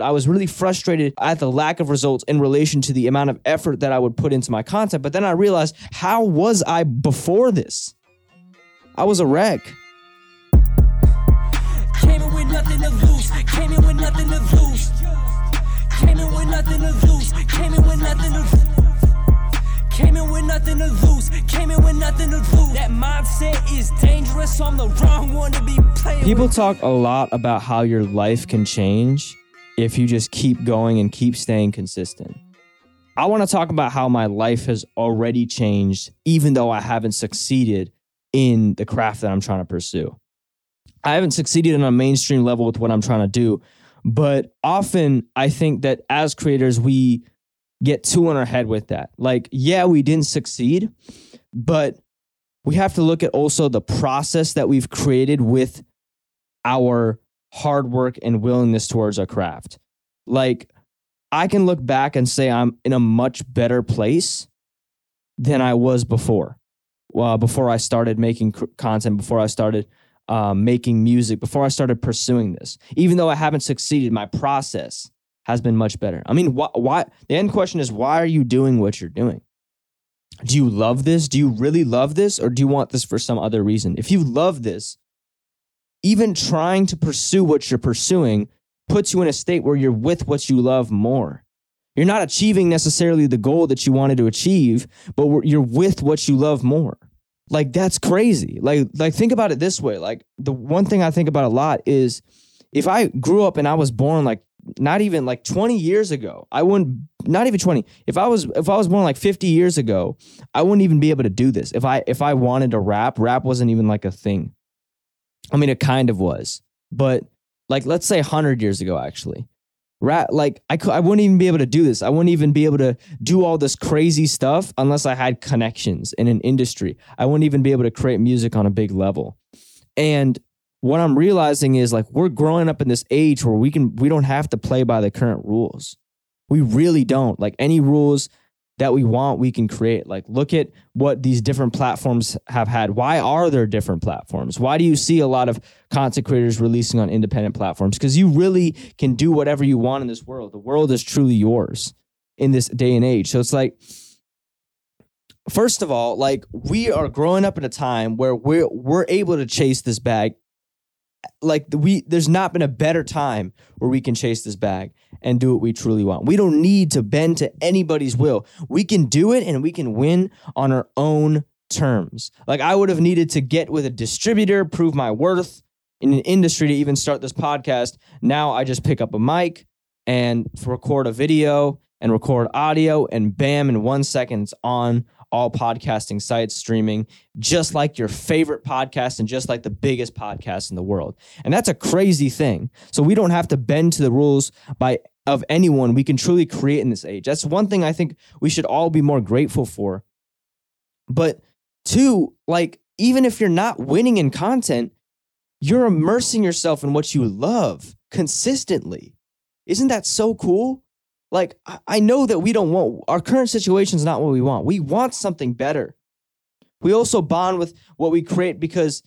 I was really frustrated at the lack of results in relation to the amount of effort that I would put into my content. But then I realized, how was I before this? I was a wreck. Came in with nothing to lose. Came in with nothing to lose. Came in with nothing to lose. Came in with nothing to lose. Came in with nothing to lose. Came in with nothing to lose. That mindset is dangerous, so I'm the wrong one to be playing People with. talk a lot about how your life can change if you just keep going and keep staying consistent. I want to talk about how my life has already changed, even though I haven't succeeded in the craft that I'm trying to pursue. I haven't succeeded on a mainstream level with what I'm trying to do, but often I think that as creators, we get too in our head with that. Like, yeah, we didn't succeed, but we have to look at also the process that we've created with our hard work and willingness towards our craft. Like, I can look back and say I'm in a much better place than I was before. Well, before I started making content, before I started um, making music, before I started pursuing this, even though I haven't succeeded, my process has been much better. I mean, why, why? The end question is, why are you doing what you're doing? Do you love this? Do you really love this, or do you want this for some other reason? If you love this, even trying to pursue what you're pursuing puts you in a state where you're with what you love more. You're not achieving necessarily the goal that you wanted to achieve, but you're with what you love more. Like that's crazy. Like like think about it this way. Like the one thing I think about a lot is if I grew up and I was born like not even like 20 years ago, I wouldn't not even 20. If I was if I was born like 50 years ago, I wouldn't even be able to do this. If I if I wanted to rap, rap wasn't even like a thing. I mean, it kind of was, but like let's say 100 years ago, actually, rap like I could, I wouldn't even be able to do this. I wouldn't even be able to do all this crazy stuff unless I had connections in an industry. I wouldn't even be able to create music on a big level. And what I'm realizing is like we're growing up in this age where we can we don't have to play by the current rules. We really don't. Like any rules that we want, we can create. Like look at what these different platforms have had. Why are there different platforms? Why do you see a lot of content creators releasing on independent platforms? Because you really can do whatever you want in this world. The world is truly yours in this day and age. So it's like first of all, like we are growing up in a time where we're we're able to chase this bag. Like we, there's not been a better time where we can chase this bag and do what we truly want. We don't need to bend to anybody's will. We can do it and we can win on our own terms. Like I would have needed to get with a distributor, prove my worth in an industry to even start this podcast. Now I just pick up a mic and record a video and record audio and bam in 1 second it's on all podcasting sites streaming just like your favorite podcast and just like the biggest podcast in the world. And that's a crazy thing. So we don't have to bend to the rules by of anyone we can truly create in this age. That's one thing I think we should all be more grateful for. But two, like even if you're not winning in content, you're immersing yourself in what you love consistently. Isn't that so cool? Like, I- know that we don't want our current situation is not what we want. We want something better. We also bond with what we create because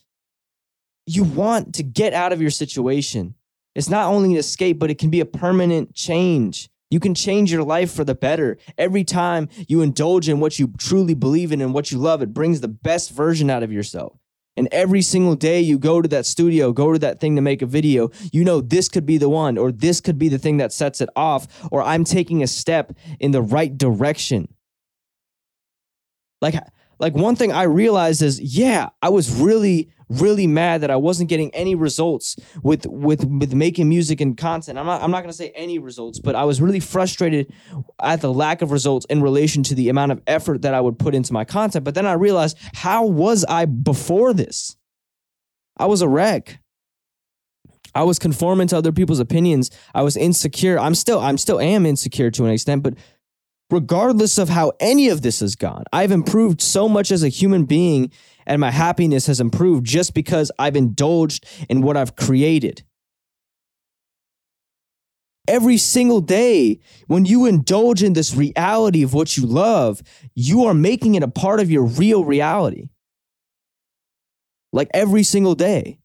you want to get out of your situation. It's not only an escape, but it can be a permanent change. You can change your life for the better. Every time you indulge in what you truly believe in and what you love, it brings the best version out of yourself. And every single day you go to that studio, go to that thing to make a video, you know this could be the one, or this could be the thing that sets it off, or I'm taking a step in the right direction. Like, like one thing I realized is, yeah, I was really, really mad that I wasn't getting any results with with with making music and content. I'm not I'm not gonna say any results, but I was really frustrated at the lack of results in relation to the amount of effort that I would put into my content. But then I realized, how was I before this? I was a wreck. I was conforming to other people's opinions. I was insecure. I'm still I'm still am insecure to an extent, but regardless of how any of this has gone, I've improved so much as a human being and my happiness has improved just because I've indulged in what I've created. Every single day, when you indulge in this reality of what you love, you are making it a part of your real reality. Like every single day.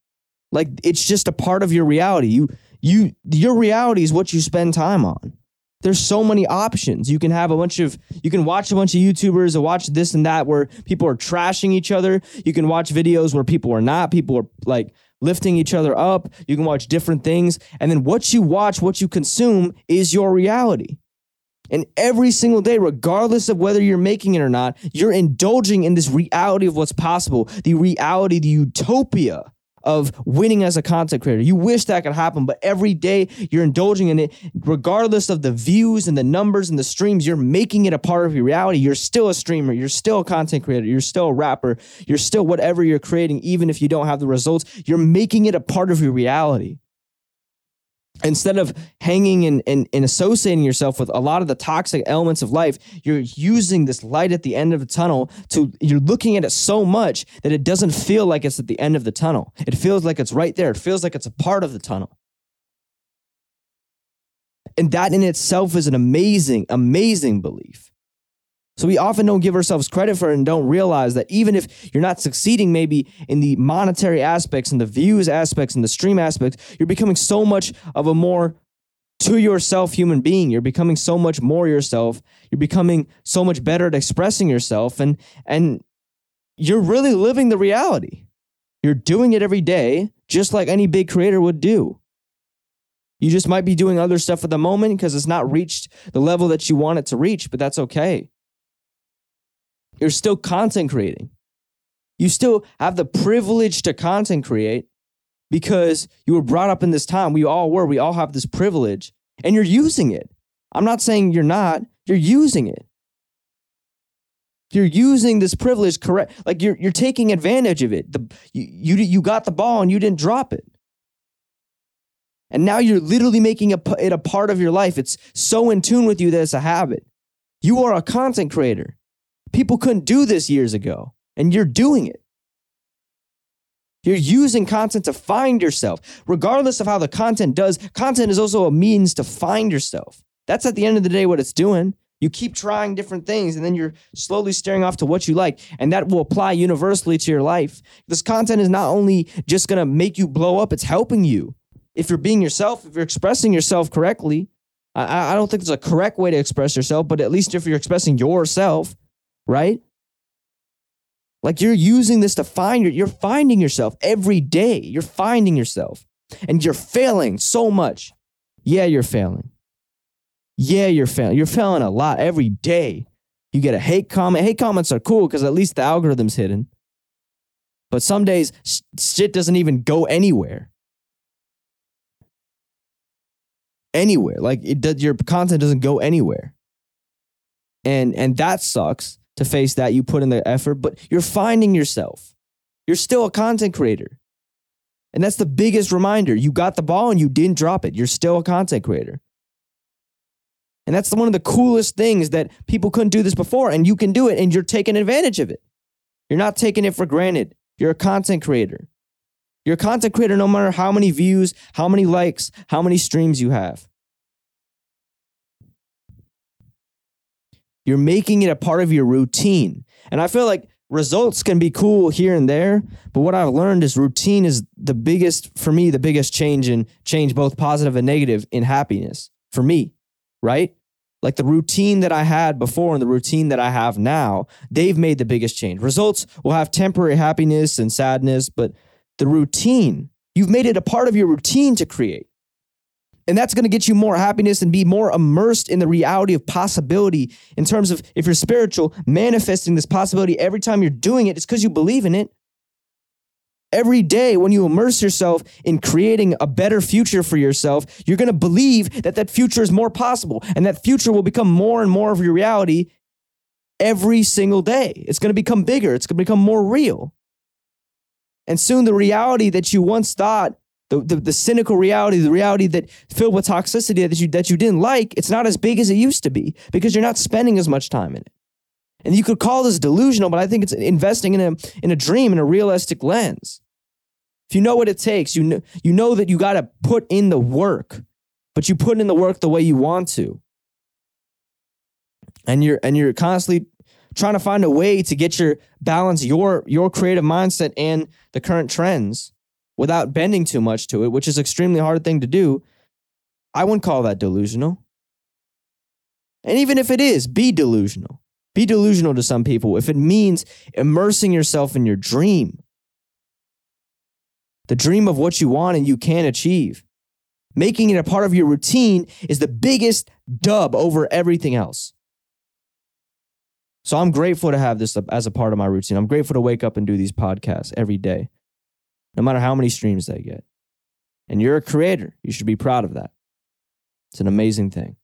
Like it's just a part of your reality. You you your reality is what you spend time on. There's so many options. You can have a bunch of you can watch a bunch of YouTubers or watch this and that where people are trashing each other. You can watch videos where people are not, people are like lifting each other up. You can watch different things. And then what you watch, what you consume is your reality. And every single day, regardless of whether you're making it or not, you're indulging in this reality of what's possible, the reality, the utopia of winning as a content creator. You wish that could happen, but every day you're indulging in it, regardless of the views and the numbers and the streams, you're making it a part of your reality. You're still a streamer, you're still a content creator, you're still a rapper, you're still whatever you're creating, even if you don't have the results, you're making it a part of your reality instead of hanging and, and, and, associating yourself with a lot of the toxic elements of life you're using this light at the end of the tunnel to you're looking at it so much that it doesn't feel like it's at the end of the tunnel. It feels like it's right there. It feels like it's a part of the tunnel. And that in itself is an amazing amazing belief so we often don't give ourselves credit for it and don't realize that even if you're not succeeding maybe in the monetary aspects and the views aspects and the stream aspects, you're becoming so much of a more to yourself human being. You're becoming so much more yourself. You're becoming so much better at expressing yourself and and you're really living the reality. You're doing it every day just like any big creator would do. You just might be doing other stuff at the moment because it's not reached the level that you want it to reach, but that's okay. You're still content creating. You still have the privilege to content create because you were brought up in this time. We all were. We all have this privilege and you're using it. I'm not saying you're not, you're using it. You're using this privilege correct. Like you're, you're taking advantage of it. The, you, you, you got the ball and you didn't drop it. And now you're literally making it a part of your life. It's so in tune with you that it's a habit. You are a content creator. People couldn't do this years ago, and you're doing it. You're using content to find yourself. Regardless of how the content does, content is also a means to find yourself. That's at the end of the day what it's doing. You keep trying different things and then you're slowly staring off to what you like. And that will apply universally to your life. This content is not only just going to make you blow up, it's helping you. If you're being yourself, if you're expressing yourself correctly, I, I don't think there's a correct way to express yourself, but at least if you're expressing yourself, right? Like you're using this to find your, you're finding yourself every day. You're finding yourself and you're failing so much. Yeah, you're failing. Yeah, you're failing. You're failing a lot every day. You get a hate comment. Hate comments are cool because at least the algorithm's hidden. But some days shit doesn't even go anywhere. Anywhere. Like it does, your content doesn't go anywhere. And and that sucks to face that. You put in the effort, but you're finding yourself. You're still a content creator. And that's the biggest reminder. You got the ball and you didn't drop it. You're still a content creator. And that's one of the coolest things that people couldn't do this before, and you can do it, and you're taking advantage of it. You're not taking it for granted. You're a content creator. You're a content creator no matter how many views, how many likes, how many streams you have. You're making it a part of your routine. And I feel like results can be cool here and there, but what I've learned is routine is the biggest for me, the biggest change in change both positive and negative in happiness for me, right? Like the routine that I had before and the routine that I have now, they've made the biggest change. Results will have temporary happiness and sadness, but the routine, you've made it a part of your routine to create. And that's going to get you more happiness and be more immersed in the reality of possibility in terms of if you're spiritual, manifesting this possibility every time you're doing it, it's because you believe in it. Every day, when you immerse yourself in creating a better future for yourself, you're going to believe that that future is more possible and that future will become more and more of your reality every single day. It's going to become bigger, it's going to become more real. And soon, the reality that you once thought the, the, the, cynical reality, the reality that filled with toxicity that you that you didn't like, it's not as big as it used to be because you're not spending as much time in it. And you could call this delusional, but I think it's investing in a in a dream in a realistic lens. If you know what it takes, you know you know that you got to put in the work, but you put in the work the way you want to. And you're and you're constantly trying to find a way to get your balance your your creative mindset and the current trends without bending too much to it, which is extremely hard thing to do, I wouldn't call that delusional. And even if it is, be delusional. Be delusional to some people if it means immersing yourself in your dream. The dream of what you want and you can achieve. Making it a part of your routine is the biggest dub over everything else. So I'm grateful to have this as a part of my routine. I'm grateful to wake up and do these podcasts every day, no matter how many streams they get. And you're a creator. You should be proud of that. It's an amazing thing.